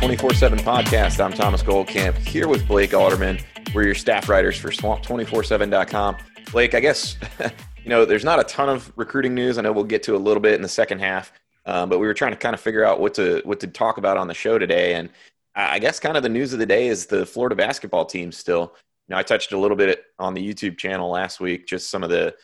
24 7 podcast. I'm Thomas Goldkamp here with Blake Alderman. We're your staff writers for swamp247.com. Blake, I guess, you know, there's not a ton of recruiting news. I know we'll get to a little bit in the second half, um, but we were trying to kind of figure out what to what to talk about on the show today. And I guess kind of the news of the day is the Florida basketball team still. You know, I touched a little bit on the YouTube channel last week, just some of the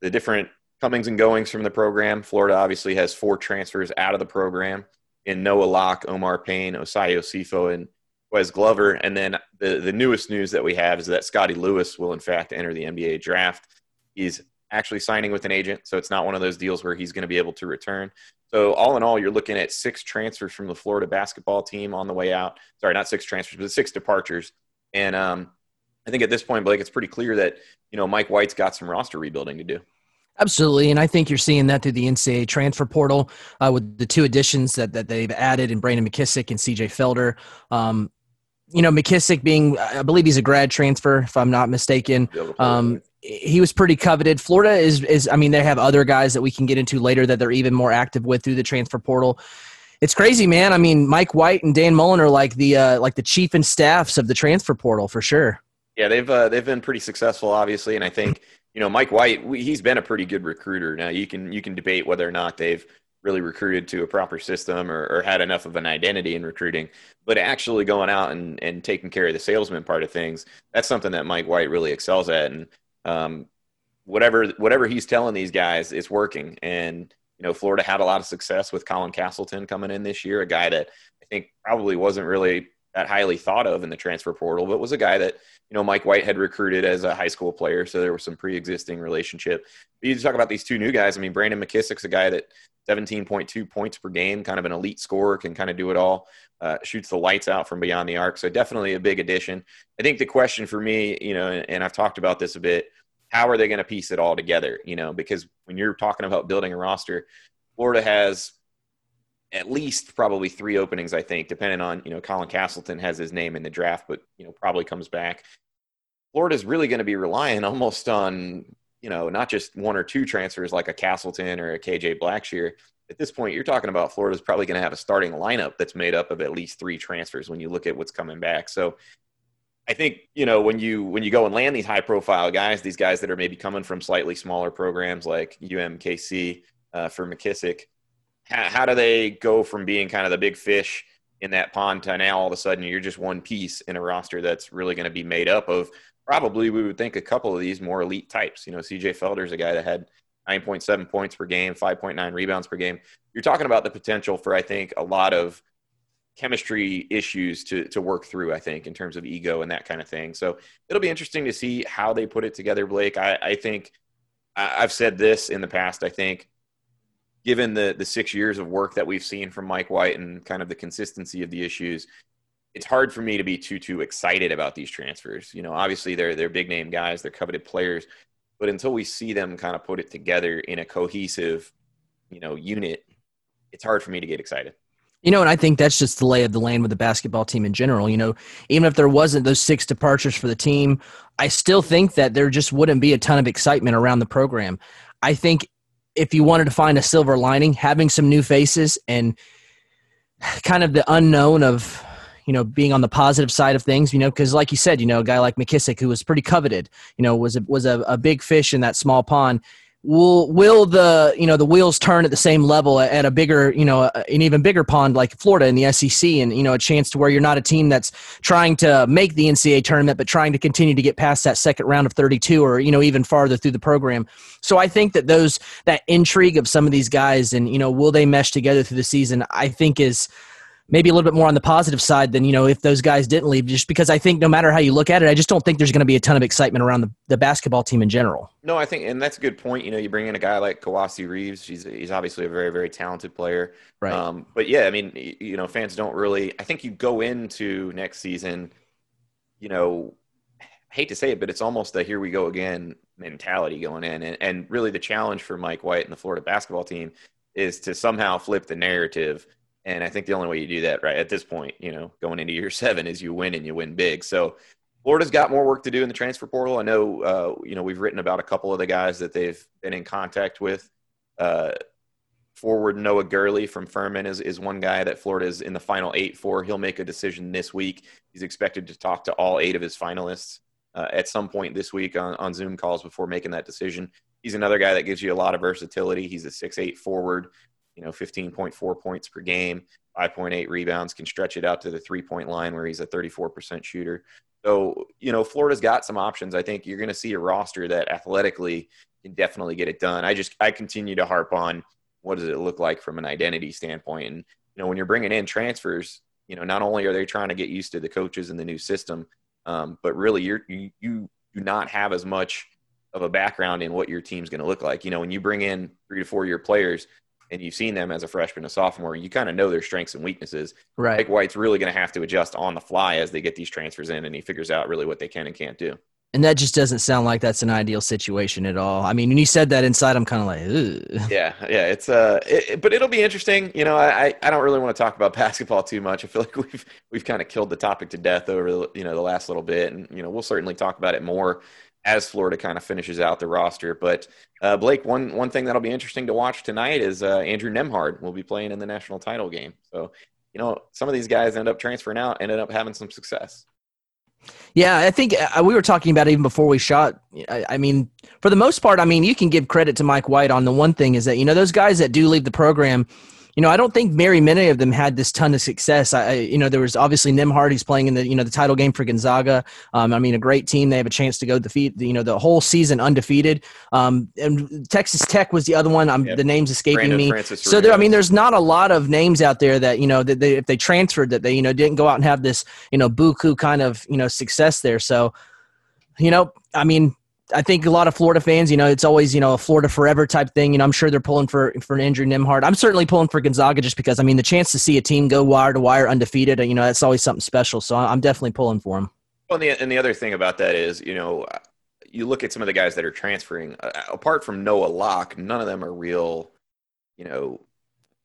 the different comings and goings from the program. Florida obviously has four transfers out of the program in Noah Locke, Omar Payne, Osayi Osifo, and Ques Glover. And then the, the newest news that we have is that Scotty Lewis will, in fact, enter the NBA draft. He's actually signing with an agent, so it's not one of those deals where he's going to be able to return. So, all in all, you're looking at six transfers from the Florida basketball team on the way out. Sorry, not six transfers, but six departures. And um, I think at this point, Blake, it's pretty clear that you know Mike White's got some roster rebuilding to do. Absolutely, and I think you're seeing that through the NCAA transfer portal uh, with the two additions that, that they've added in Brandon McKissic and CJ Felder. Um, you know, McKissic being, I believe he's a grad transfer, if I'm not mistaken. Um, he was pretty coveted. Florida is, is, I mean, they have other guys that we can get into later that they're even more active with through the transfer portal. It's crazy, man. I mean, Mike White and Dan Mullen are like the uh, like the chief and staffs of the transfer portal for sure. Yeah, they've uh, they've been pretty successful, obviously, and I think you know, Mike White, he's been a pretty good recruiter. Now you can you can debate whether or not they've really recruited to a proper system or, or, had enough of an identity in recruiting, but actually going out and, and taking care of the salesman part of things, that's something that Mike White really excels at. And um, whatever whatever he's telling these guys, it's working. And you know, Florida had a lot of success with Colin Castleton coming in this year, a guy that I think probably wasn't really that highly thought of in the transfer portal, but was a guy that you know Mike White had recruited as a high school player, so there was some pre-existing relationship. But you talk about these two new guys. I mean, Brandon McKissic's a guy that 17.2 points per game, kind of an elite scorer, can kind of do it all, uh, shoots the lights out from beyond the arc. So definitely a big addition. I think the question for me, you know, and I've talked about this a bit, how are they going to piece it all together? You know, because when you're talking about building a roster, Florida has at least probably three openings, I think, depending on, you know, Colin Castleton has his name in the draft, but, you know, probably comes back. Florida's really going to be relying almost on, you know, not just one or two transfers like a Castleton or a KJ Blackshear. At this point, you're talking about Florida's probably going to have a starting lineup that's made up of at least three transfers when you look at what's coming back. So I think, you know, when you when you go and land these high profile guys, these guys that are maybe coming from slightly smaller programs like UMKC uh, for McKissic – how, how do they go from being kind of the big fish in that pond to now all of a sudden you're just one piece in a roster that's really going to be made up of probably we would think a couple of these more elite types. You know, CJ Felder's a guy that had 9.7 points per game, 5.9 rebounds per game. You're talking about the potential for I think a lot of chemistry issues to to work through. I think in terms of ego and that kind of thing. So it'll be interesting to see how they put it together, Blake. I, I think I've said this in the past. I think given the the six years of work that we've seen from Mike White and kind of the consistency of the issues, it's hard for me to be too too excited about these transfers. You know, obviously they're they're big name guys, they're coveted players, but until we see them kind of put it together in a cohesive, you know, unit, it's hard for me to get excited. You know, and I think that's just the lay of the land with the basketball team in general. You know, even if there wasn't those six departures for the team, I still think that there just wouldn't be a ton of excitement around the program. I think if you wanted to find a silver lining, having some new faces and kind of the unknown of you know being on the positive side of things you know because like you said you know a guy like mckissic who was pretty coveted you know was a, was a, a big fish in that small pond will will the you know the wheels turn at the same level at a bigger you know an even bigger pond like Florida in the SEC and you know a chance to where you're not a team that's trying to make the NCAA tournament but trying to continue to get past that second round of 32 or you know even farther through the program. So I think that those that intrigue of some of these guys and you know will they mesh together through the season I think is maybe a little bit more on the positive side than you know if those guys didn't leave just because i think no matter how you look at it i just don't think there's going to be a ton of excitement around the, the basketball team in general. No i think and that's a good point you know you bring in a guy like Kowacie Reeves he's, he's obviously a very very talented player. Right. Um, but yeah i mean you know fans don't really i think you go into next season you know I hate to say it but it's almost a here we go again mentality going in. And, and really the challenge for mike white and the florida basketball team is to somehow flip the narrative and I think the only way you do that, right, at this point, you know, going into year seven is you win and you win big. So Florida's got more work to do in the transfer portal. I know, uh, you know, we've written about a couple of the guys that they've been in contact with. Uh, forward Noah Gurley from Furman is, is one guy that Florida is in the final eight for. He'll make a decision this week. He's expected to talk to all eight of his finalists uh, at some point this week on, on Zoom calls before making that decision. He's another guy that gives you a lot of versatility. He's a six-eight forward you know, 15.4 points per game, 5.8 rebounds, can stretch it out to the three point line where he's a 34% shooter. So, you know, Florida's got some options. I think you're going to see a roster that athletically can definitely get it done. I just, I continue to harp on what does it look like from an identity standpoint. And, you know, when you're bringing in transfers, you know, not only are they trying to get used to the coaches and the new system, um, but really you're, you, you do not have as much of a background in what your team's going to look like. You know, when you bring in three to four year players, and you've seen them as a freshman, a sophomore, you kind of know their strengths and weaknesses. Right. Mike White's really going to have to adjust on the fly as they get these transfers in, and he figures out really what they can and can't do. And that just doesn't sound like that's an ideal situation at all. I mean, when you said that inside, I'm kind of like, Ugh. yeah, yeah. It's uh, it, but it'll be interesting. You know, I I don't really want to talk about basketball too much. I feel like we've we've kind of killed the topic to death over you know the last little bit, and you know we'll certainly talk about it more as Florida kind of finishes out the roster. But uh, Blake, one one thing that'll be interesting to watch tonight is uh, Andrew Nembhard will be playing in the national title game. So you know some of these guys end up transferring out, ended up having some success. Yeah, I think uh, we were talking about even before we shot. I, I, mean, for the most part, I mean, you can give credit to Mike White on the one thing is that you know those guys that do leave the program you know, I don't think very many of them had this ton of success. I, you know, there was obviously Nembhard. He's playing in the, you know, the title game for Gonzaga. Um, I mean, a great team. They have a chance to go defeat, you know, the whole season undefeated. Um, and Texas Tech was the other one. I'm, yep. The name's escaping Brandon me. Francis so there, I mean, there's not a lot of names out there that, you know, that they, if they transferred that they, you know, didn't go out and have this, you know, buku kind of, you know, success there. So, you know, I mean, I think a lot of Florida fans, you know, it's always, you know, a Florida forever type thing. You know, I'm sure they're pulling for for an Andrew Nembhard. I'm certainly pulling for Gonzaga just because, I mean, the chance to see a team go wire to wire undefeated, you know, that's always something special. So I'm definitely pulling for him. Well, and the, and the other thing about that is, you know, you look at some of the guys that are transferring, uh, apart from Noah Locke, none of them are real, you know,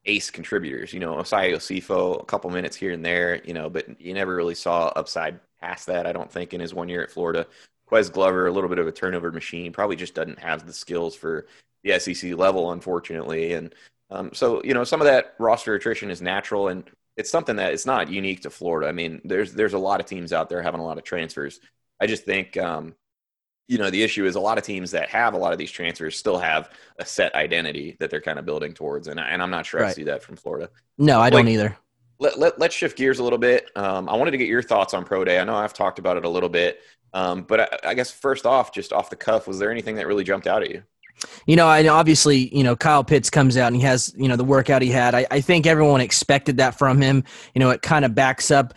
ace contributors. You know, Osayi Osifo, a couple minutes here and there, you know, but you never really saw upside past that, I don't think, in his one year at Florida. Ques Glover, a little bit of a turnover machine, probably just doesn't have the skills for the SEC level, unfortunately. And um, so, you know, some of that roster attrition is natural, and it's something that it's not unique to Florida. I mean, there's there's a lot of teams out there having a lot of transfers. I just think, um, you know, the issue is a lot of teams that have a lot of these transfers still have a set identity that they're kind of building towards, and, and I'm not sure right. I see that from Florida. No, I don't either. Let, let, let's shift gears a little bit. Um, I wanted to get your thoughts on Pro Day. I know I've talked about it a little bit. Um, but I, I, guess first off, just off the cuff, was there anything that really jumped out at you? You know, I obviously, you know, Kyle Pitts comes out and he has, you know, the workout he had. I, I think everyone expected that from him. You know, it kind of backs up,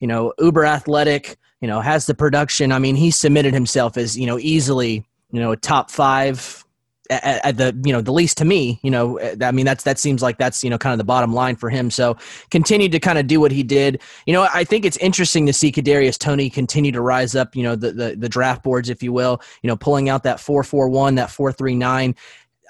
you know, uber athletic, you know, has the production. I mean, he submitted himself as, you know, easily, you know, a top five at, at, the you know the least to me you know uh, i mean that's that seems like that's you know kind of the bottom line for him. So continued to kind of do what he did. You know i think it's interesting to see kadarius toney continue to rise up you know the, the the draft boards if you will you know pulling out that 441 that 439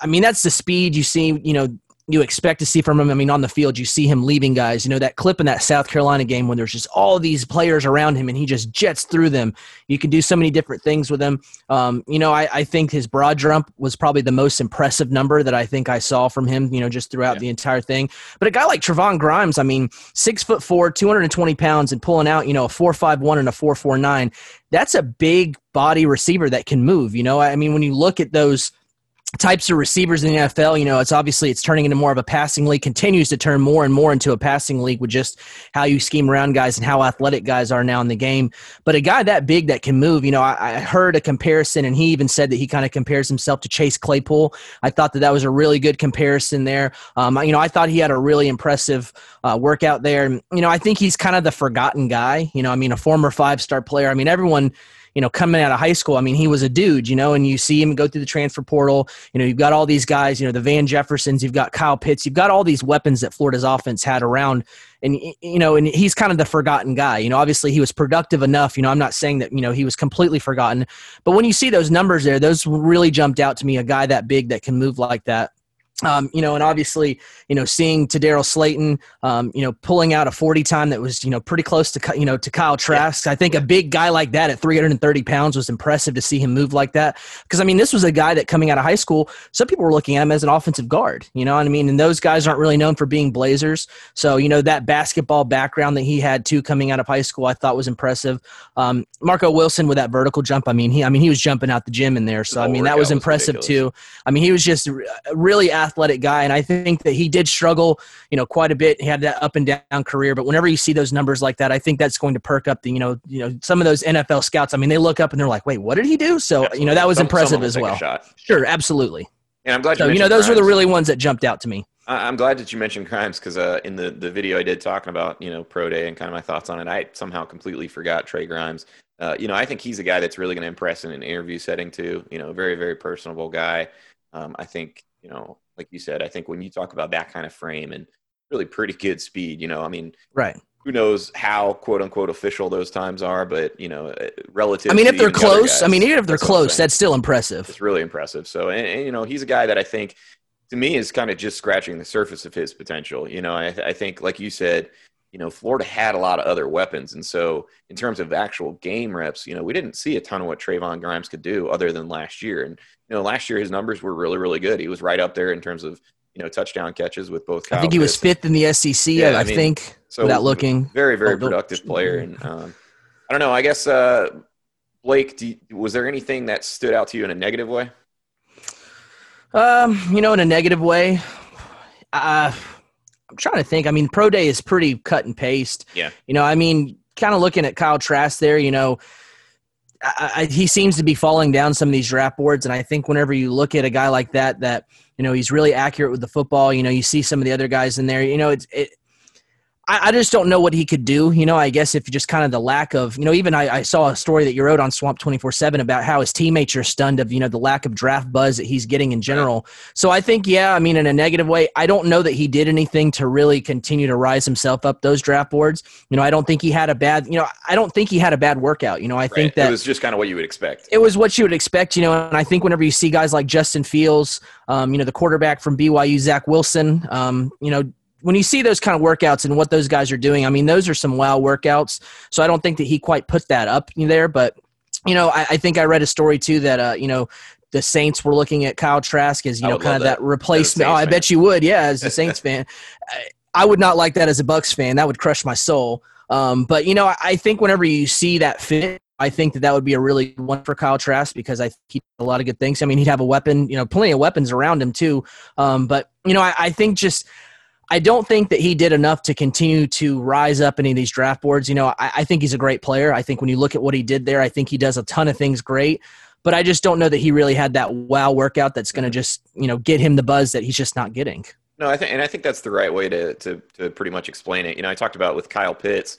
I mean, that's the speed you see, you know, you expect to see from him. I mean, on the field, you see him leaving guys. You know, that clip in that South Carolina game when there's just all these players around him and he just jets through them. You can do so many different things with him. Um, you know, I, I, think his broad jump was probably the most impressive number that I think I saw from him, you know, just throughout yeah. the entire thing. But a guy like Trevon Grimes, I mean, six foot four, 220 pounds, and pulling out, you know, a 4.51 and a 4.49, that's a big body receiver that can move. You know, I mean, when you look at those – types of receivers in the NFL. You know, it's obviously it's turning into more of a passing league, continues to turn more and more into a passing league with just how you scheme around guys and how athletic guys are now in the game. But a guy that big that can move, you know, I, I heard a comparison and he even said that he kind of compares himself to Chase Claypool. I thought that that was a really good comparison there. Um, you know, I thought he had a really impressive uh, workout there. And, you know, I think he's kind of the forgotten guy. You know, I mean, a former five star player. I mean, everyone you know, coming out of high school, I mean, he was a dude, you know, and you see him go through the transfer portal. You know, you've got all these guys, you know, the Van Jeffersons, you've got Kyle Pitts, you've got all these weapons that Florida's offense had around. And, you know, and he's kind of the forgotten guy. You know, obviously he was productive enough. You know, I'm not saying that, you know, he was completely forgotten. But when you see those numbers there, those really jumped out to me a guy that big that can move like that. Um, you know, and obviously, you know, seeing Tedarrell Slaton, um, you know, pulling out a 40 time that was, you know, pretty close to, you know, to Kyle Trask. Yeah. I think a big guy like that at 330 pounds was impressive to see him move like that. Because, I mean, this was a guy that coming out of high school, some people were looking at him as an offensive guard, you know what I mean? And those guys aren't really known for being blazers. So, you know, that basketball background that he had too coming out of high school, I thought was impressive. Um, Marco Wilson with that vertical jump, I mean, he, I mean, he was jumping out the gym in there. So, I mean, that was impressive too. I mean, he was just really athletic guy, and I think that he did struggle, you know, quite a bit. He had that up and down career, but whenever you see those numbers like that, I think that's going to perk up the, you know, you know, some of those NFL scouts. I mean, they look up and they're like, "Wait, what did he do?" So, absolutely. you know, that was some, impressive as well. Sure, absolutely. And I'm glad. so, you, you know, those Grimes. were the really ones that jumped out to me. I'm glad that you mentioned Grimes because uh, in the, the video I did talking about you know pro day and kind of my thoughts on it, I somehow completely forgot Trey Grimes. Uh, you know, I think he's a guy that's really going to impress in an interview setting too. You know, very very personable guy. Um, I think you know like you said, I think when you talk about that kind of frame and really pretty good speed, you know, I mean, right. Who knows how quote unquote official those times are, but you know, uh, relative. I mean, if they're close, guys, I mean, even if they're close, that's still impressive. It's really impressive. So, and, and, you know, he's a guy that I think, to me, is kind of just scratching the surface of his potential. You know, I, I think, like you said, you know, Florida had a lot of other weapons. And so, in terms of actual game reps, you know, we didn't see a ton of what Trevon Grimes could do other than last year. And, you know, last year his numbers were really, really good. He was right up there in terms of, you know, touchdown catches with both. Kyle I think he was fifth in the SEC, yeah, I, I mean, think, so without looking. Very, very productive player. And um, I don't know, I guess, uh, Blake, you, was there anything that stood out to you in a negative way? Um, you know, in a negative way, uh, I'm trying to think. I mean, pro day is pretty cut and paste. Yeah. You know, I mean, kind of looking at Kyle Trask there, you know, I, I, he seems to be falling down some of these draft boards, and I think whenever you look at a guy like that, that you know he's really accurate with the football. You know, you see some of the other guys in there. You know, it's it, I, I, just don't know what he could do. You know, I guess if just kind of the lack of, you know, even I, I saw a story that you wrote on Swamp 24 7 about how his teammates are stunned of, you know, the lack of draft buzz that he's getting in general. So I think, yeah, I mean, in a negative way, I don't know that he did anything to really continue to rise himself up those draft boards. You know, I don't think he had a bad, you know, I don't think he had a bad workout. You know, I right. think that it was just kind of what you would expect. It was what you would expect, you know, and I think whenever you see guys like Justin Fields, um, you know, the quarterback from BYU, Zach Wilson, um, you know, when you see those kind of workouts and what those guys are doing, I mean, those are some wow workouts. So I don't think that he quite put that up there, but you know, I, I think I read a story too that uh, you know the Saints were looking at Kyle Trask as you know kind of that, that replacement. Oh, I bet you would, yeah, as a Saints fan. I, would not like that as a Bucs fan. That would crush my soul. Um, but you know, I, I, think whenever you see that fit, I think that that would be a really good one for Kyle Trask because I think he a lot of good things. I mean, he'd have a weapon, you know, plenty of weapons around him too. Um, but you know, I, I think just I don't think that he did enough to continue to rise up any of these draft boards. You know, I, I, think he's a great player. I think when you look at what he did there, I think he does a ton of things great. But I just don't know that he really had that wow workout that's going to mm-hmm. just you know get him the buzz that he's just not getting. No, I think, and I think that's the right way to to to pretty much explain it. You know, I talked about with Kyle Pitts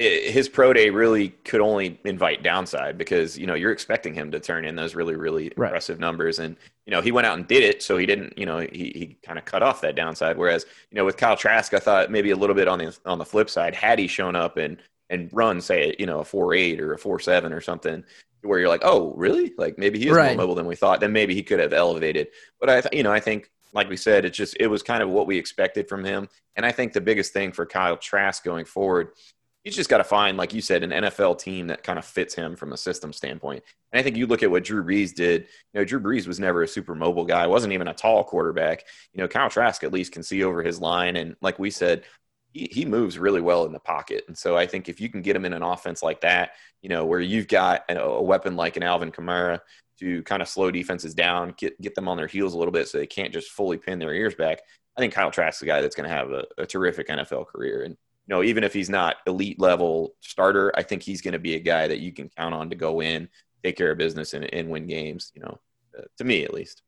his pro day really could only invite downside because you know you're expecting him to turn in those really really right. impressive numbers and you know he went out and did it so he didn't you know he, he kind of cut off that downside whereas you know with Kyle Trask I thought maybe a little bit on the on the flip side had he shown up and and run say you know a four eight or a four seven or something where you're like oh really like maybe he is right. more mobile than we thought then maybe he could have elevated but I th- you know I think like we said, it's just it was kind of what we expected from him. And I think the biggest thing for Kyle Trask going forward he's just got to find, like you said, an NFL team that kind of fits him from a system standpoint. And I think you look at what Drew Brees did. You know, Drew Brees was never a super mobile guy. wasn't even a tall quarterback. You know, Kyle Trask at least can see over his line, and like we said, he, he moves really well in the pocket. And so I think if you can get him in an offense like that, you know, where you've got a, a weapon like an Alvin Kamara to kind of slow defenses down, get get them on their heels a little bit, so they can't just fully pin their ears back. I think Kyle Trask's a guy that's going to have a, a terrific NFL career, and you know even if he's not elite level starter, I think he's going to be a guy that you can count on to go in, take care of business, and, and win games. You know, uh, to me at least.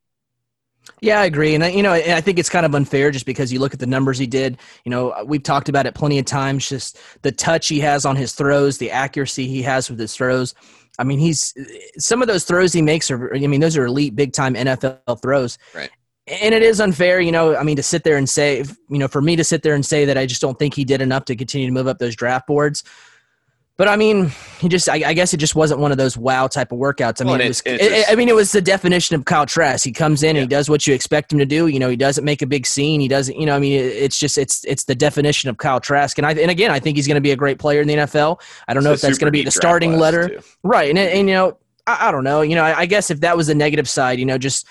Yeah, I agree, and I, you know, I think it's kind of unfair just because you look at the numbers he did. You know, we've talked about it plenty of times. Just the touch he has on his throws, the accuracy he has with his throws. I mean, he's some of those throws he makes are. I mean, those are elite, big time NFL throws. Right. And it is unfair, you know. I mean, to sit there and say, you know, for me to sit there and say that I just don't think he did enough to continue to move up those draft boards. But I mean, he just, I, guess it just wasn't one of those wow type of workouts. I mean, well, it was, it, just, I mean, it was the definition of Kyle Trask. He comes in yeah. and he does what you expect him to do. You know, he doesn't make a big scene. He doesn't, you know, I mean, it's just, it's, it's the definition of Kyle Trask. And I, and again, I think he's going to be a great player in the NFL. I don't know if that's going to be the starting letter. Too. Right. And, and, you know, I, I don't know, you know, I, I guess if that was the negative side, you know, just,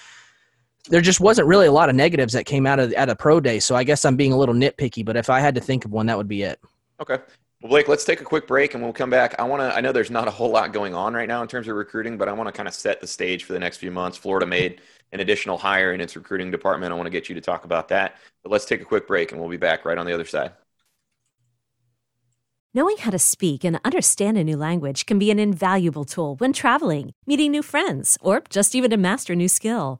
there just wasn't really a lot of negatives that came out of at a pro day. So I guess I'm being a little nitpicky, but if I had to think of one, that would be it. Okay. Well, Blake, let's take a quick break and we'll come back. I want to, I know there's not a whole lot going on right now in terms of recruiting, but I want to kind of set the stage for the next few months. Florida made an additional hire in its recruiting department. I want to get you to talk about that. But let's take a quick break and we'll be back right on the other side. Knowing how to speak and understand a new language can be an invaluable tool when traveling, meeting new friends, or just even to master a new skill.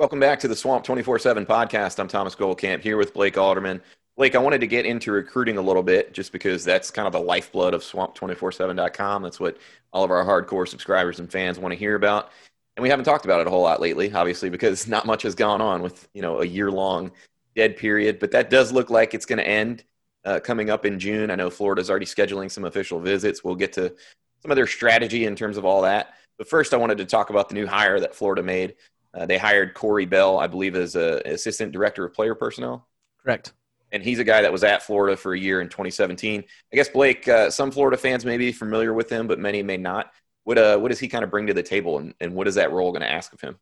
Welcome back to the Swamp 24 7 podcast. I'm Thomas Goldkamp here with Blake Alderman. Blake, I wanted to get into recruiting a little bit just because that's kind of the lifeblood of swamp247.com. That's what all of our hardcore subscribers and fans want to hear about. And we haven't talked about it a whole lot lately, obviously, because not much has gone on with, you know, a year long dead period. But that does look like it's going to end uh, coming up in June. I know Florida's already scheduling some official visits. We'll get to some of their strategy in terms of all that. But first, I wanted to talk about the new hire that Florida made. Uh, they hired Corey Bell, I believe, as a assistant director of player personnel. Correct. And he's a guy that was at Florida for a year in 2017. I guess Blake, uh, some Florida fans may be familiar with him, but many may not. What uh, what does he kind of bring to the table, and, and what is that role going to ask of him?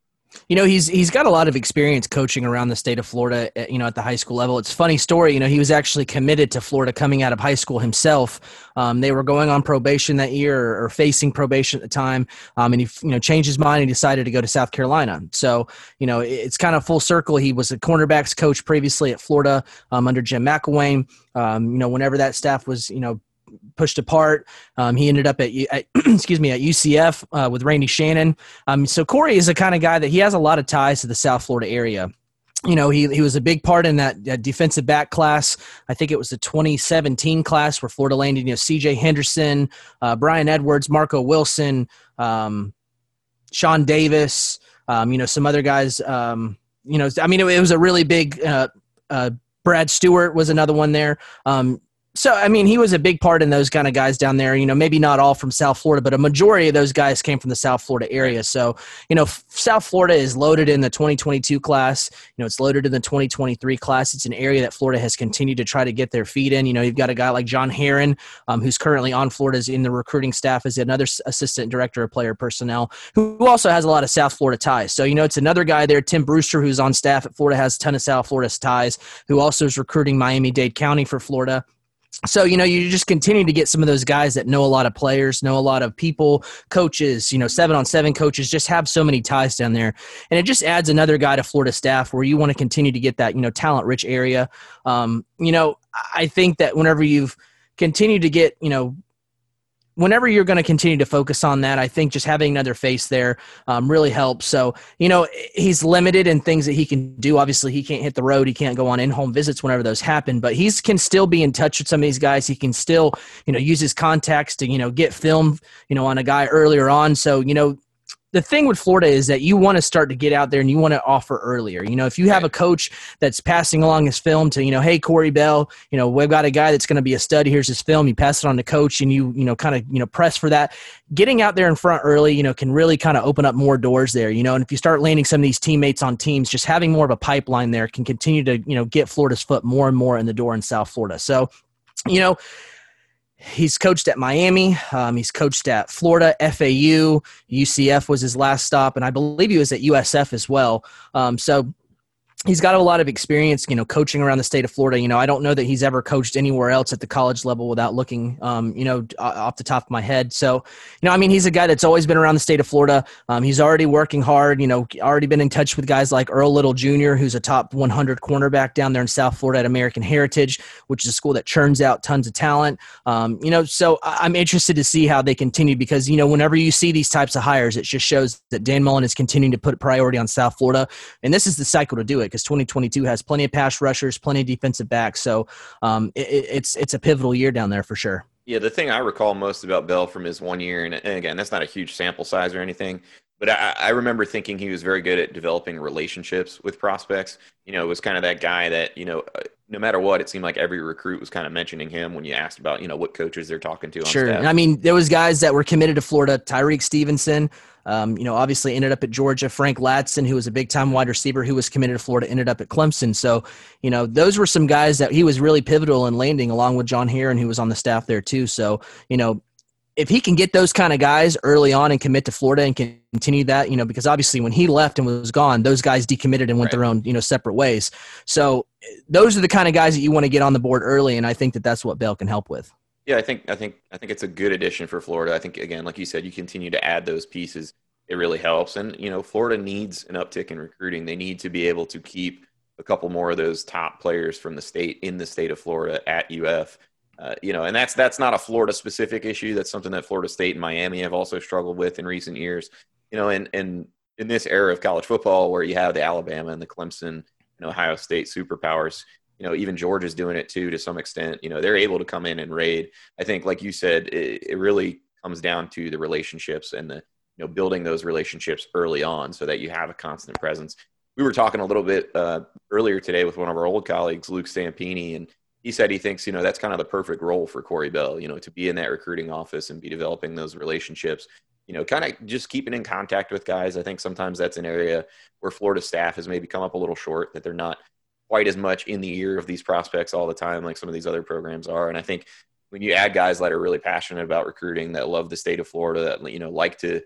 You know, he's he's got a lot of experience coaching around the state of Florida. At, you know, at the high school level. It's funny story. You know, he was actually committed to Florida coming out of high school himself. Um, they were going on probation that year or, or facing probation at the time, um, and he you know changed his mind and decided to go to South Carolina. So you know, it's kind of full circle. He was a cornerbacks coach previously at Florida um, under Jim McElwain. Um, you know, whenever that staff was you know pushed apart. Um, he ended up at, at excuse me at UCF uh, with Randy Shannon. Um, so Corey is the kind of guy that he has a lot of ties to the South Florida area. You know, he, he was a big part in that, that defensive back class. I think it was the 2017 class where Florida landed, you know, CJ Henderson, uh, Brian Edwards, Marco Wilson, um, Sean Davis, um, you know, some other guys. Um, you know, I mean, it, it was a really big uh, uh, Brad Stewart was another one there. Um, so I mean, he was a big part in those kind of guys down there. You know, maybe not all from South Florida, but a majority of those guys came from the South Florida area. So you know, South Florida is loaded in the 2022 class. You know, it's loaded in the 2023 class. It's an area that Florida has continued to try to get their feet in. You know, you've got a guy like John Herron, um, who's currently on Florida's in the recruiting staff as another assistant director of player personnel, who also has a lot of South Florida ties. So you know, it's another guy there, Tim Brewster, who's on staff at Florida, has a ton of South Florida ties, who also is recruiting Miami Dade County for Florida. So you know you just continue to get some of those guys that know a lot of players know a lot of people coaches you know seven on seven coaches just have so many ties down there. And it just adds another guy to florida staff where you want to continue to get that you know talent rich area. Um, you know i think that whenever you've continued to get you know whenever you're going to continue to focus on that, I think just having another face there um, really helps. So, you know, he's limited in things that he can do. Obviously, he can't hit the road. He can't go on in home visits whenever those happen, but he can still be in touch with some of these guys. He can still, you know, use his contacts to, you know, get film, you know, on a guy earlier on. So, you know, the thing with Florida is that you want to start to get out there and you want to offer earlier. You know, if you have a coach that's passing along his film to, you know, hey Corey Bell, you know, we've got a guy that's going to be a stud. Here's his film. You pass it on to coach and you, you know, kind of, you know, press for that. Getting out there in front early, you know, can really kind of open up more doors there. You know, and if you start landing some of these teammates on teams, just having more of a pipeline there can continue to, you know, get Florida's foot more and more in the door in South Florida. So, you know, He's coached at Miami. Um, he's coached at Florida, FAU, UCF was his last stop, and I believe he was at USF as well. Um, so he's got a lot of experience, you know, coaching around the state of Florida. You know, I don't know that he's ever coached anywhere else at the college level without looking, um, you know, off the top of my head. So, you know, I mean, he's a guy that's always been around the state of Florida. Um, he's already working hard. You know, already been in touch with guys like Earl Little Jr., who's a top 100 cornerback down there in South Florida at American Heritage, which is a school that churns out tons of talent. Um, you know, so I'm interested to see how they continue because you know, whenever you see these types of hires, it just shows that Dan Mullen is continuing to put priority on South Florida, and this is the cycle to do it because 2022 has plenty of pass rushers, plenty of defensive backs. So um, it, it's it's a pivotal year down there for sure. Yeah, the thing I recall most about Bell from his one year, and, again, that's not a huge sample size or anything, but I, I, remember thinking he was very good at developing relationships with prospects. You know, it was kind of that guy that you know, uh, no matter what, it seemed like every recruit was kind of mentioning him when you asked about you know what coaches they're talking to. sure. I mean, there was guys that were committed to Florida. Tyrique Stevenson, um, you know, obviously ended up at Georgia. Frank Ladson, who was a big time wide receiver who was committed to Florida, ended up at Clemson. So, you know, those were some guys that he was really pivotal in landing, along with John Herron, who was on the staff there too. So, you know, if he can get those kind of guys early on and commit to Florida and continue that, you know, because obviously when he left and was gone, those guys decommitted and went right. their own, you know, separate ways. So those are the kind of guys that you want to get on the board early, and I think that that's what Bell can help with. Yeah, I think I think I think it's a good addition for Florida. I think again, like you said, you continue to add those pieces. It really helps, and you know, Florida needs an uptick in recruiting. They need to be able to keep a couple more of those top players from the state in the state of Florida at UF. Uh, you know, and that's that's not a Florida specific issue. That's something that Florida State and Miami have also struggled with in recent years. You know, and and in this era of college football, where you have the Alabama and the Clemson and Ohio State superpowers, you know, even George is doing it too to some extent. You know, they're able to come in and raid. I think, like you said, it, it really comes down to the relationships and the you know building those relationships early on so that you have a constant presence. We were talking a little bit uh, earlier today with one of our old colleagues, Luke Stampini, and he said he thinks you know that's kind of the perfect role for Corey Bell. You know, to be in that recruiting office and be developing those relationships. You know, kind of just keeping in contact with guys. I think sometimes that's an area where Florida staff has maybe come up a little short that they're not quite as much in the ear of these prospects all the time like some of these other programs are. And I think when you add guys that are really passionate about recruiting, that love the state of Florida, that you know like to,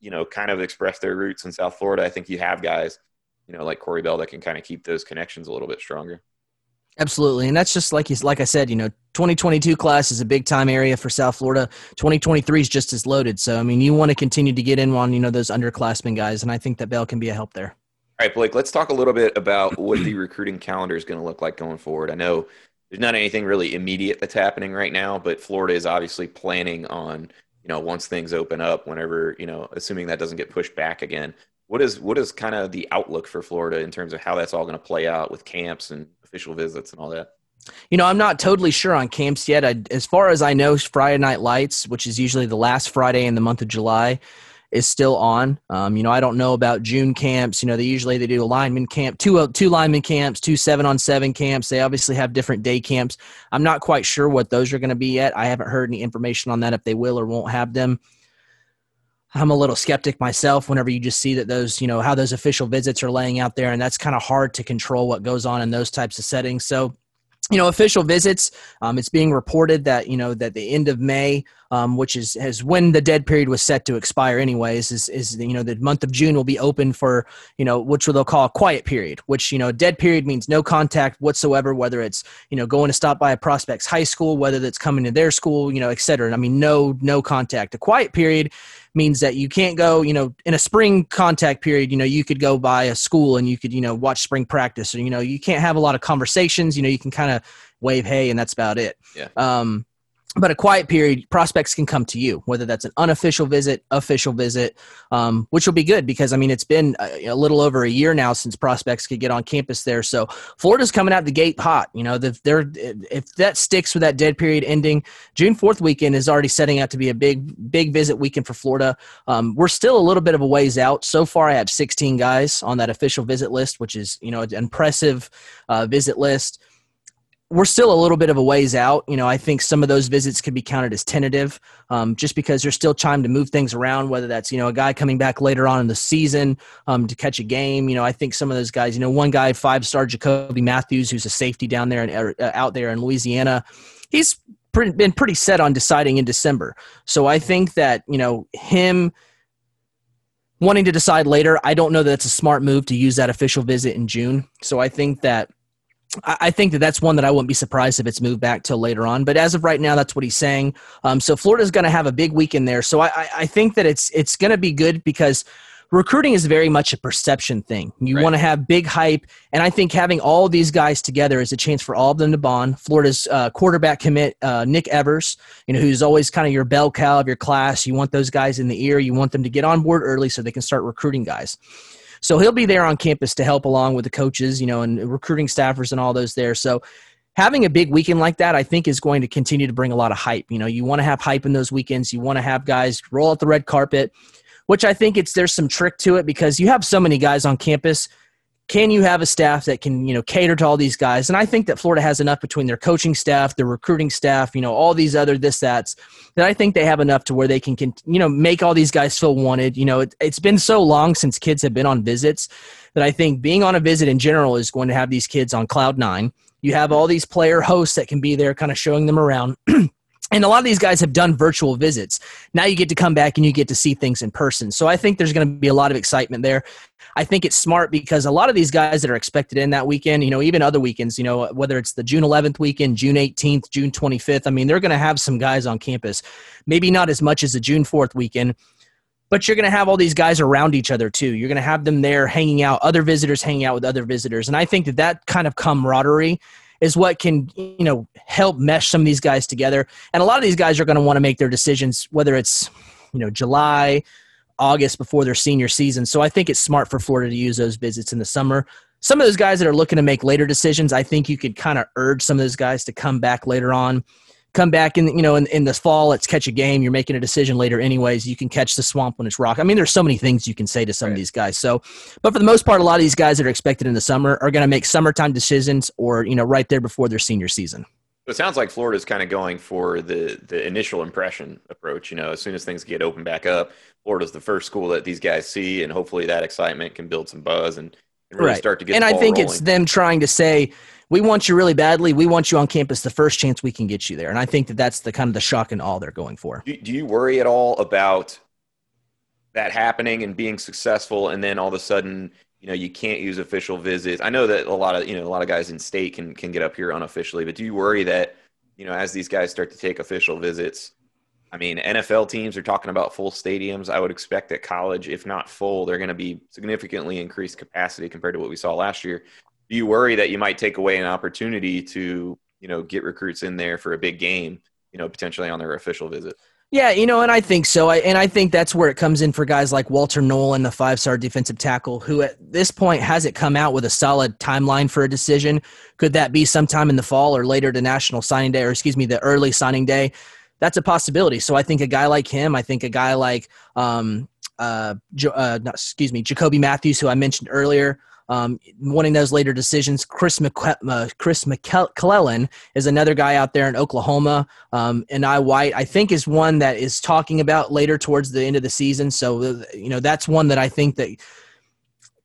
you know, kind of express their roots in South Florida, I think you have guys, you know, like Corey Bell that can kind of keep those connections a little bit stronger. Absolutely, and that's just like he's like I said, you know, 2022 class is a big time area for South Florida. 2023 is just as loaded. So I mean, you want to continue to get in on you know those underclassmen guys, and I think that Bell can be a help there. All right, Blake, let's talk a little bit about what the recruiting calendar is going to look like going forward. I know there's not anything really immediate that's happening right now, but Florida is obviously planning on, you know, once things open up, whenever, you know, assuming that doesn't get pushed back again. What is what is kind of the outlook for Florida in terms of how that's all going to play out with camps and official visits and all that? You know, I'm not totally sure on camps yet. I, as far as I know, Friday Night Lights, which is usually the last Friday in the month of July, is still on. Um, you know, I don't know about June camps. You know, they usually they do a lineman camp, two uh, two lineman camps, two seven on seven camps. They obviously have different day camps. I'm not quite sure what those are going to be yet. I haven't heard any information on that if they will or won't have them. I'm a little skeptic myself whenever you just see that those, you know, how those official visits are laying out there, and that's kind of hard to control what goes on in those types of settings. So you know official visits um, it's being reported that you know that the end of may um, which is has when the dead period was set to expire anyways is is you know the month of june will be open for you know which they'll call a quiet period which you know dead period means no contact whatsoever whether it's you know going to stop by a prospect's high school whether that's coming to their school you know et cetera i mean no no contact a quiet period means that you can't go you know in a spring contact period you know you could go by a school and you could you know watch spring practice or you know you can't have a lot of conversations you know you can kind of wave hey and that's about it Yeah. um but a quiet period prospects can come to you whether that's an unofficial visit official visit um, which will be good because i mean it's been a, a little over a year now since prospects could get on campus there. So florida's coming out the gate hot you know the, they're if that sticks with that dead period ending june 4th weekend is already setting out to be a big big visit weekend for florida. Um, we're still a little bit of a ways out. So far i have 16 guys on that official visit list which is you know an impressive uh, visit list we're still a little bit of a ways out. You know, I think some of those visits could be counted as tentative, um, just because there's still time to move things around. Whether that's you know a guy coming back later on in the season um, to catch a game. You know, I think some of those guys. You know, one guy, five star Jacoby Matthews, who's a safety down there and uh, out there in Louisiana, he's pretty, been pretty set on deciding in December. So I think that you know him wanting to decide later. I don't know that it's a smart move to use that official visit in June. So I think that I think that that's one that I wouldn't be surprised if it's moved back till later on. But as of right now, that's what he's saying. Um, so Florida's going to have a big weekend there. So I, I think that it's it's going to be good because recruiting is very much a perception thing. You Right. want to have big hype, and I think having all these guys together is a chance for all of them to bond. Florida's uh, quarterback commit uh, Nick Evers, you know, who's always kind of your bell cow of your class. You want those guys in the ear. You want them to get on board early so they can start recruiting guys. So he'll be there on campus to help along with the coaches, you know, and recruiting staffers and all those there. So having a big weekend like that, I think, is going to continue to bring a lot of hype. You know, you want to have hype in those weekends. You want to have guys roll out the red carpet, which I think it's there's some trick to it because you have so many guys on campus. Can you have a staff that can, you know, cater to all these guys? And I think that Florida has enough between their coaching staff, their recruiting staff, you know, all these other this that's that I think they have enough to where they can, can you know, make all these guys feel wanted. You know, it, it's been so long since kids have been on visits that I think being on a visit in general is going to have these kids on cloud nine. You have all these player hosts that can be there, kind of showing them around. And a lot of these guys have done virtual visits. Now you get to come back and you get to see things in person. So I think there's going to be a lot of excitement there. I think it's smart because a lot of these guys that are expected in that weekend, you know, even other weekends, you know, whether it's the June 11th weekend, June 18th, June 25th, I mean, they're going to have some guys on campus. Maybe not as much as the June 4th weekend, but you're going to have all these guys around each other too. You're going to have them there hanging out, other visitors hanging out with other visitors. And I think that that kind of camaraderie is what can you know help mesh some of these guys together. And a lot of these guys are going to want to make their decisions whether it's you know july august before their senior season. So i think it's smart for florida to use those visits in the summer. Some of those guys that are looking to make later decisions i think you could kind of urge some of those guys to come back later on come back in you know in, in the fall let's catch a game you're making a decision later anyways you can catch the swamp when it's rock i mean there's so many things you can say to some of these guys so but for the most part a lot of these guys that are expected in the summer are going to make summertime decisions or you know right there before their senior season it sounds like Florida's kind of going for the the initial impression approach. You know, as soon as things get open back up, Florida's the first school that these guys see, and hopefully that excitement can build some buzz and, and really right start to get. and i think rolling. it's them trying to say we want you really badly we want you on campus the first chance we can get you there and i think that that's the kind of the shock and all they're going for Do, do you worry at all about that happening and being successful, and then all of a sudden, you know, you can't use official visits? I know that a lot of you know a lot of guys in state can can get up here unofficially, but do you worry that you know as these guys start to take official visits? I mean, NFL teams are talking about full stadiums. I would expect that college, if not full, they're going to be significantly increased capacity compared to what we saw last year. Do you worry that you might take away an opportunity to, you know, get recruits in there for a big game, you know, potentially on their official visit? Yeah, you know, and I think so. I, and I think that's where it comes in for guys like Walter Nolan, the five star defensive tackle, who at this point hasn't come out with a solid timeline for a decision. Could that be sometime in the fall or later to National Signing Day, or excuse me, the early signing day? That's a possibility. So I think a guy like him, I think a guy like, um, uh, uh, excuse me, Jacoby Matthews, who I mentioned earlier, um, wanting those later decisions. Chris McCle- uh, Chris McClellan is another guy out there in Oklahoma. Um, and I White, I think, is one that is talking about later towards the end of the season. So uh, you know that's one that I think that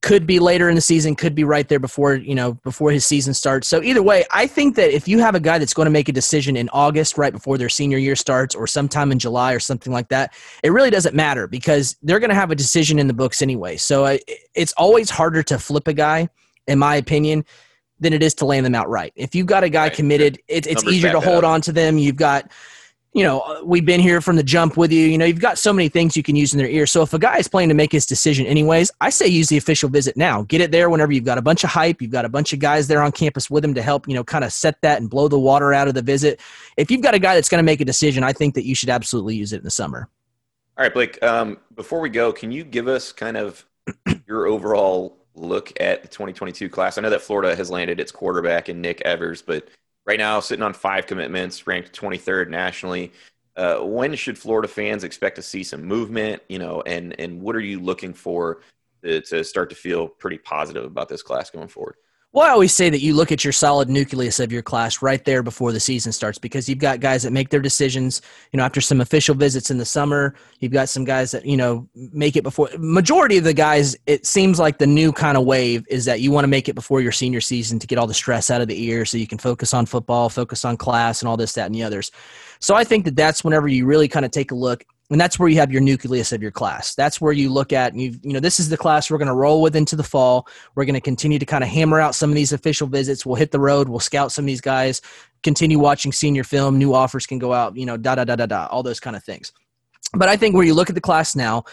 could be later in the season, could be right there before you know before his season starts. So either way, I think that if you have a guy that's going to make a decision in August, right before their senior year starts, or sometime in July or something like that, it really doesn't matter because they're going to have a decision in the books anyway. So uh, it's always harder to flip a guy, in my opinion, than it is to land them outright. If you've got a guy right. committed, it, it's Numbers easier to hold on to them. You've got you know, we've been here from the jump with you. You know, you've got so many things you can use in their ear. So if a guy is planning to make his decision anyways, I say use the official visit now. Get it there whenever you've got a bunch of hype, you've got a bunch of guys there on campus with him to help, you know, kind of set that and blow the water out of the visit. If you've got a guy that's going to make a decision, I think that you should absolutely use it in the summer. All right, Blake, um, before we go, can you give us kind of your overall look at the 2022 class? I know that Florida has landed its quarterback in Nick Evers, but – right now sitting on five commitments, ranked 23rd nationally. Uh, when should Florida fans expect to see some movement? You know, and and what are you looking for to, to start to feel pretty positive about this class going forward? Well, I always say that you look at your solid nucleus of your class right there before the season starts because you've got guys that make their decisions, you know, after some official visits in the summer. You've got some guys that, you know, make it before. Majority of the guys, it seems like the new kind of wave is that you want to make it before your senior season to get all the stress out of the ear so you can focus on football, focus on class, and all this, that, and the others. So I think that that's whenever you really kind of take a look and that's where you have your nucleus of your class. That's where you look at you you know this is the class we're going to roll with into the fall. We're going to continue to kind of hammer out some of these official visits. We'll hit the road. We'll scout some of these guys. Continue watching senior film. New offers can go out you know da da da da da all those kind of things. But i think where you look at the class now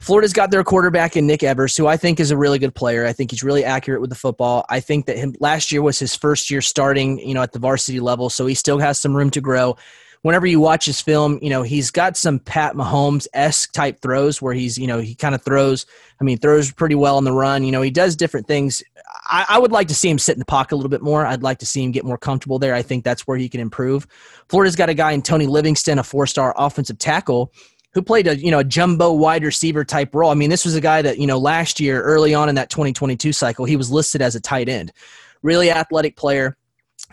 Florida's got their quarterback in Nick Evers, who I think is a really good player. I think he's really accurate with the football. I think that him last year was his first year starting, you know, at the varsity level, so he still has some room to grow whenever you watch his film, you know, he's got some Pat Mahomes esque type throws where he's, you know, he kind of throws, I mean, throws pretty well on the run. You know, he does different things. I, I, would like to see him sit in the pocket a little bit more. I'd like to see him get more comfortable there. I think that's where he can improve. Florida's got a guy in Tony Livingston, a four star offensive tackle. Who played a you know a jumbo wide receiver type role? I mean, this was a guy that you know last year, early on in that 2022 cycle, he was listed as a tight end. Really athletic player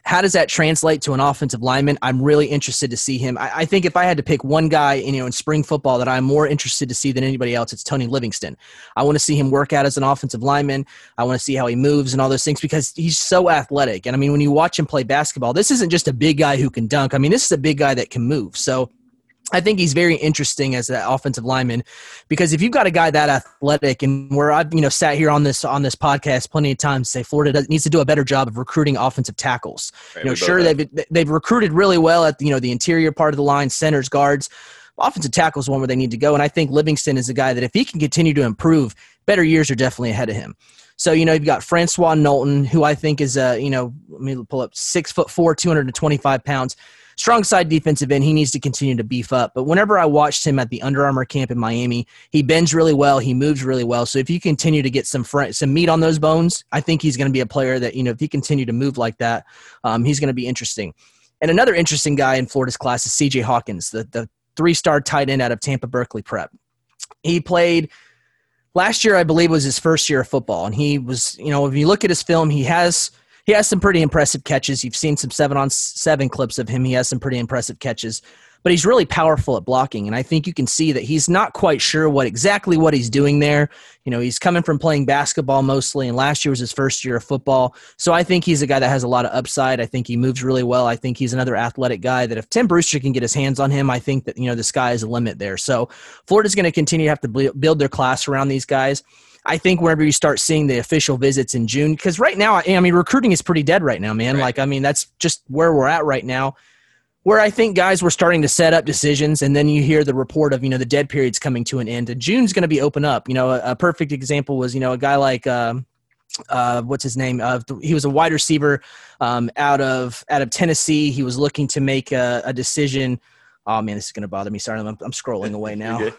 how does that translate to an offensive lineman? I'm really interested to see him. I, I, think if I had to pick one guy, you know, in spring football that I'm more interested to see than anybody else, it's Tony Livingston. I want to see him work out as an offensive lineman. I want to see how he moves and all those things because he's so athletic. And I mean, when you watch him play basketball, this isn't just a big guy who can dunk. I mean, this is a big guy that can move. So I think he's very interesting as an offensive lineman because if you've got a guy that athletic and where I've you know sat here on this on this podcast plenty of times say Florida does, needs to do a better job of recruiting offensive tackles. Right, you know, sure they've they've recruited really well at you know the interior part of the line, centers, guards. Offensive tackle is one where they need to go, and I think Livingston is a guy that if he can continue to improve, better years are definitely ahead of him. So you know you've got Francois Nolton, who I think is a you know let me pull up six foot four, two hundred and twenty five pounds strong side defensive end. He needs to continue to beef up. But whenever I watched him at the Under Armour camp in Miami, he bends really well. He moves really well. So if you continue to get some fr- some meat on those bones, I think he's going to be a player that you know if he continue to move like that, um, he's going to be interesting. And another interesting guy in Florida's class is C.J. Hawkins, the the three star tight end out of Tampa Berkeley Prep. He played last year, I believe, was his first year of football, and he was you know if you look at his film, he has he has some pretty impressive catches. You've seen some seven on seven clips of him. He has some pretty impressive catches, but he's really powerful at blocking. And I think you can see that he's not quite sure what exactly what he's doing there. You know, he's coming from playing basketball mostly, and last year was his first year of football. So I think he's a guy that has a lot of upside. I think he moves really well. I think he's another athletic guy that if Tim Brewster can get his hands on him, I think that, you know, the sky is a limit there. So Florida's going to continue to have to build their class around these guys. I think whenever you start seeing the official visits in June, because right now, I mean, recruiting is pretty dead right now, man. Right. Like, I mean, that's just where we're at right now. Where I think guys were starting to set up decisions, and then you hear the report of you know the dead period's coming to an end, and June's going to be open up. You know, a, a, perfect example was you know a guy like. Um, uh, what's his name? Uh, he was a wide receiver um, out of out of Tennessee. He was looking to make a, a decision. Oh man, this is going to bother me. Sorry, I'm, I'm scrolling away now.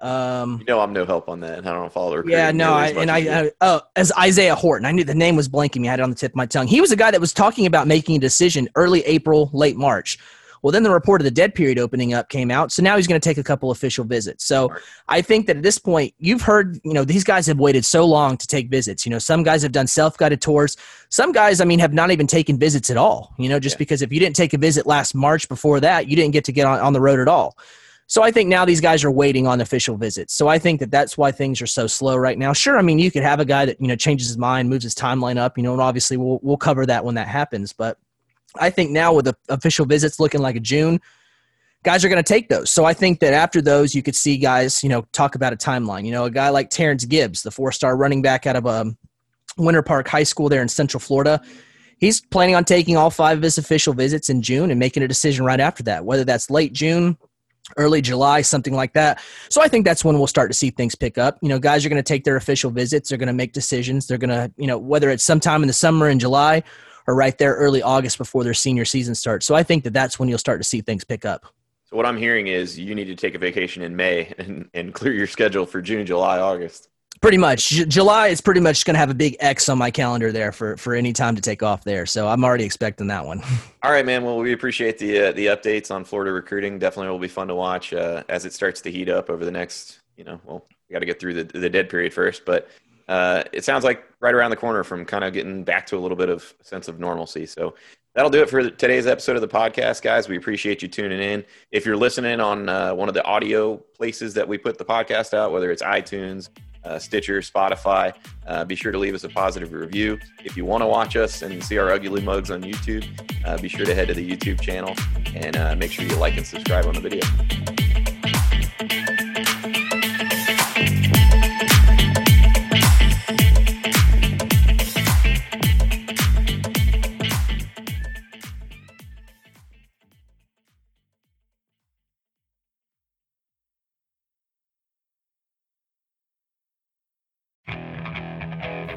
Um, you know, I'm no help on that. I don't follow. Yeah, no, I, and I, I, oh, as Isaiah Horton, I knew the name was blanking me. I had it on the tip of my tongue. He was a guy that was talking about making a decision early April, late March. Well, then the report of the dead period opening up came out. So now he's going to take a couple official visits. So I think that at this point, you've heard, you know, these guys have waited so long to take visits. You know, some guys have done self guided tours. Some guys, I mean, have not even taken visits at all, you know, just yeah. because if you didn't take a visit last March before that, you didn't get to get on, on the road at all. So I think now these guys are waiting on official visits. So I think that that's why things are so slow right now. Sure, I mean you could have a guy that you know changes his mind, moves his timeline up, you know, and obviously we'll we'll cover that when that happens. But I think now with the official visits looking like a June, guys are going to take those. So I think that after those, you could see guys, you know, talk about a timeline. You know, a guy like Terrence Gibbs, the four-star running back out of um, Winter Park High School there in Central Florida he's planning on taking all five of his official visits in June and making a decision right after that, whether that's late June, early July, something like that. So I think that's when we'll start to see things pick up. You know, guys are going to take their official visits, they're going to make decisions. They're going to, you know, whether it's sometime in the summer in July or right there early August before their senior season starts. So I think that that's when you'll start to see things pick up. So what I'm hearing is you need to take a vacation in May and, and clear your schedule for June, July, August. Pretty much, J- July is pretty much going to have a big X on my calendar there for for any time to take off there. So I'm already expecting that one. All right, man. Well, we appreciate the uh, the updates on Florida recruiting. Definitely will be fun to watch uh, as it starts to heat up over the next. You know, well, we got to get through the the dead period first, but uh, it sounds like right around the corner from kind of getting back to a little bit of sense of normalcy. So that'll do it for today's episode of the podcast, guys. We appreciate you tuning in. If you're listening on uh, one of the audio places that we put the podcast out, whether it's iTunes, uh, Stitcher, Spotify. Uh, be sure to leave us a positive review. If you want to watch us and see our ugly mugs on YouTube, uh, be sure to head to the YouTube channel and uh, make sure you like and subscribe on the video.